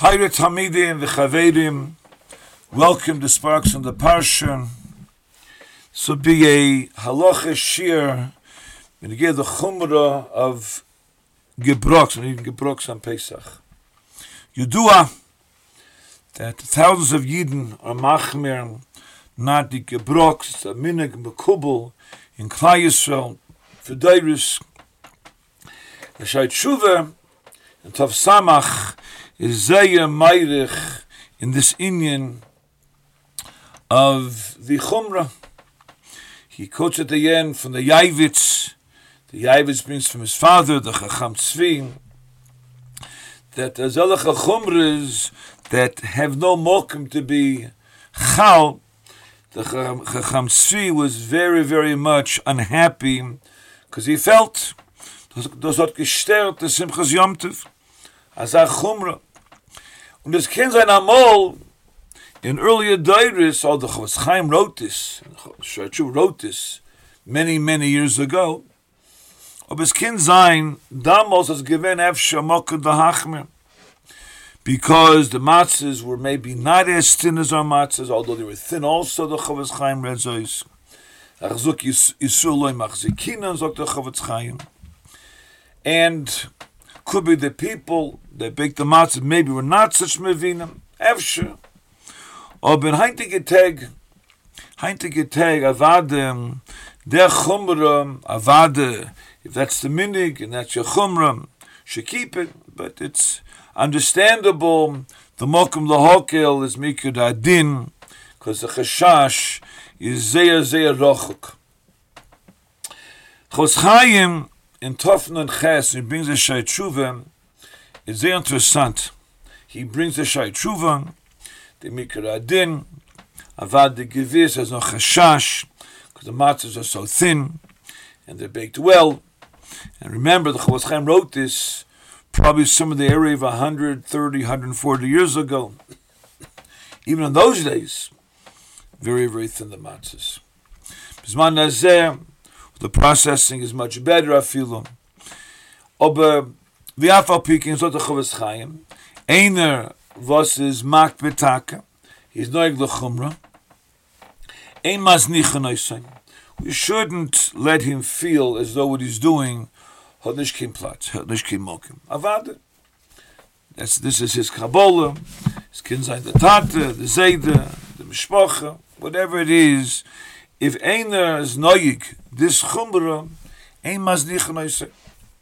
Pirate Hamidim v'chavedim, welcome to Sparks on the Parsha. Will be a halacha shir, to give the chumrah of gebroks, and even gebroks on Pesach. Yudua, that thousands of Yidden are machmir, not the gebroks, it's a minig mekubal in Klai Yisrael, Fideiris, Yeshai Tshuva, and Tov Samach, is Zaya Meirich in this Indian of the Chumrah. He quotes the end from the Yavitz. The Yavitz brings from his father, the Chacham Tzvi, that there's other Chumras that have no mokum to be Chal. The Chacham Tzvi was very, very much unhappy because he felt das hat gestört das Simchas Yom Tov. As a Chumrah. Und es kann sein amol, in earlier diaries, the Chofetz Chaim wrote this, Shrechu wrote this many, many years ago, ob es kann sein, damals es gewinn efshe mokke de hachmer, because the matzahs were maybe not as thin as our matzahs, although they were thin also, the Chofetz Chaim read zois. Ach zuk yisur loy machzikina, zok the Chofetz Chaim. And could be the people that baked the matzah maybe were not such mevinim. Efshe. Or ben heintige tag, heintige tag avadem, der chumram avade, if that's the minig and that's your chumram, should keep it, but it's understandable. The mokum lahokel is mikud adin, because the chashash is zeya zeya rochuk. Chos Chaim in Tofn and Ches, he brings a Shai it's very interessant. He brings a Shai the Mikra Adin, Avad the Gevis has no Chashash, because the matzahs are so thin, and they're baked well. And remember, the Chofetz Chaim wrote this probably some of the area of 130, 140 years ago. Even in those days, very, very thin the matzahs. Bisman Nazeh, the processing is much better afilu aber wie af auf pikin so der khos khaim einer was is mak betaka is noig the khumra ein mas nich sein. We shouldn't let him feel as though what he's doing hat nicht kein platz hat nicht kein mokim. Avad that's this is his kabbalah his kin sein der tate the zeide the mishpacha whatever it is if einer is noig this chumbra ein mas dich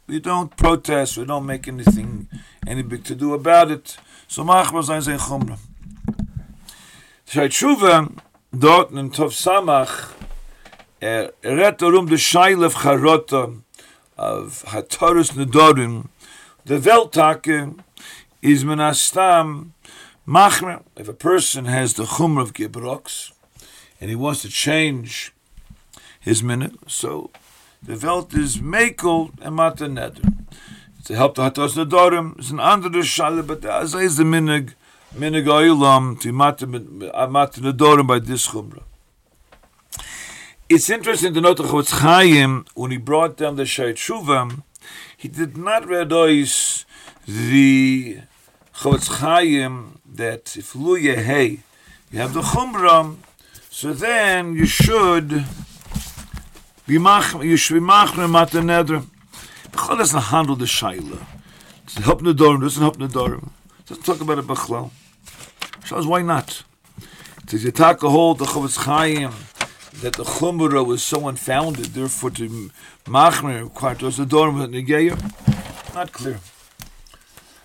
we don't protest we don't make anything any big to do about it. So mach was ein sein chumbra seit shuva dort in tov samach er redt um de shailef charota of hatorus nedorim the veltake is menastam machmer if a person has the chumra of gibroks and he wants to change his minute. So the Welt is Mekel and Mata Neder. To help the Hatos Nedorim is an andere Shale, but as is the Minig, Minig Oilam to Mata Nedorim by this Chumrah. It's interesting to note that Chotz Chaim, when he brought down the Shai Tshuva, he did not realize the Chotz Chaim that if Lu Yehei, you have the Chumrah, so then you should be mach you should be mach no matter neder bechol es handle the shaila. To help the door doesn't help the door let's talk about it bechol so why not? To you talk a hold the chovs chaim that the chumra was so unfounded therefore to mach me quite was the door with the gayer not clear.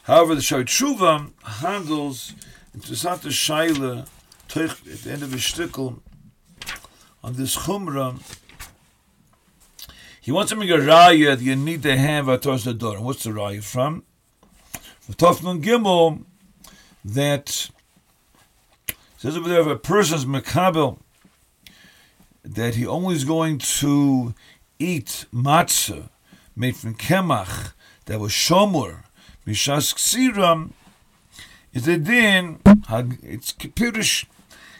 However the shoy tshuva handles into such a at the end of his shtickle on this chumra He wants to make a raya that you need to have a Torah Dor. What's the raya from? The Tofnun Gimel that says over there if a person's makabel that he only is going to eat matzah made from kemach that was shomur mishas ksiram is a din it's kipirish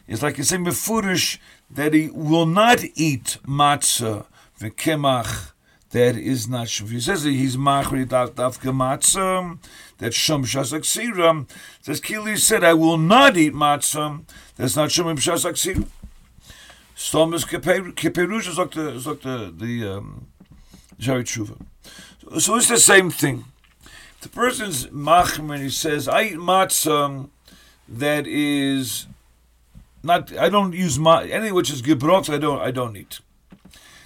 it's like you say befurish that he will not eat matzah v'kemach that is not Shum. He says that he's Machri Dafka Matzah, that's Shum B'Shas Aksira. Says Kili said, I will not eat Matzah, that's not Shum B'Shas Aksira. Stomas Keperush is like the, the, um, Tshuva. So, so it's the same thing. The person's machmer, he says, I eat matzah that is not, I don't use ma, anything which is gebrot, I don't, I don't eat.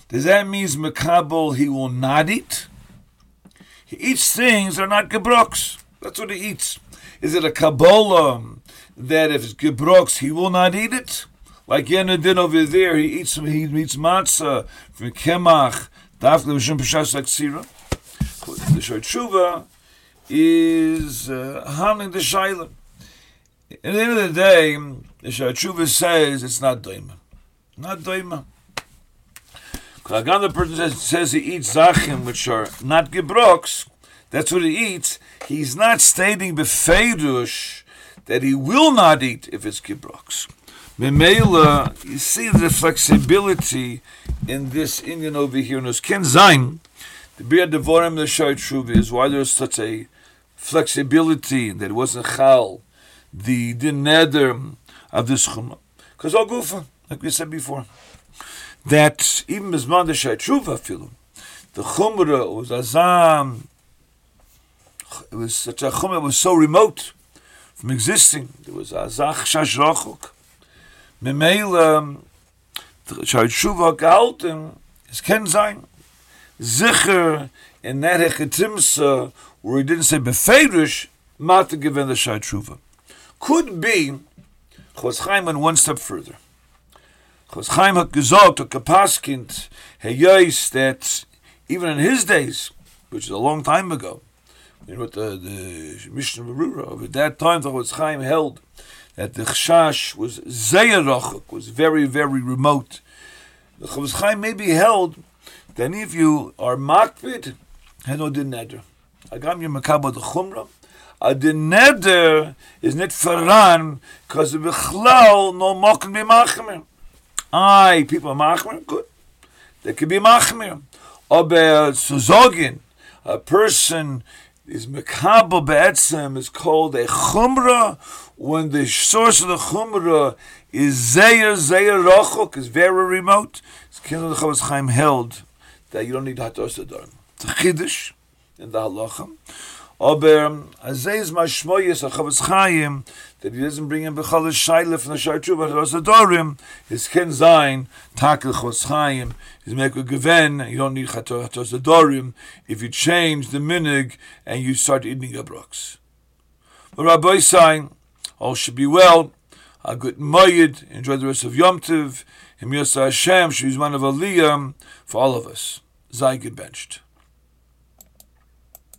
Does that mean makabel he will not eat? He eats things that are not gebroks. That's what he eats. Is it a kabbalah that if it's gebroks he will not eat it? Like Yenadin over there, he eats he eats matzah from kemach, dafle v'shum p'shas. The short is uh, handling the shaila. At the end of the day, the tshuva says it's not doima, not doima. the person says, says he eats zachim, which are not gebroks. That's what he eats. He's not stating befeirush that he will not eat if it's gebroks. Memela, you see the flexibility in this Indian over here. And Ken Zain, the Bia Devorim the Shai Truv is why there's such a flexibility that it wasn't chal, the din neder of this chumrah. Because all gufa, like we said before, that even Mizman the Shai Truv afilu, the chumrah was azam, it was such a chumrah, it was so remote from existing. There was azach shash rachok. Memele Shai Tshuva gehalten, es kann sein, sicher in der Hechetimsa, where he didn't say befeirish, mat given the Shai Tshuva. Could be, Chos Chaim went one step further. Chos Chaim hat gesagt, or Kapaskind, Heyois, that even in his days, which is a long time ago, you know, the, the Mishnah Berurah, at that time, the Chos Chaim held that the Chashash was Zayarachuk, was very, very remote. The Chaim may be held that if you are makbid, heno din neder. Agam you makabot the chumrah. A din neder is not faran because the bichlal no mokin be machmer. Aye, people are machmer, good. They could be machmer. Aber sagen, a person is mekabel be'etzem is called a chumrah when the source of the chumrah is zeyer zeyer rochok is very remote. It's kind of the Chaim held that you don't need hatos adarm. It's a chiddush in the halacha. Aber azay is mashmoyes a Chavos Chaim that he doesn't bring in bechal shaila from the shartru but hatos adorim his ken zayin takel Chavos Chaim is make a given you don't need hatos adorim if you change the minig and you start eating a brooks. But Rabbi saying all should be well. A good moyed. Enjoy the rest of Yom Tov. Him Yosef Hashem. One of Aliyah for all of us. Zay benched.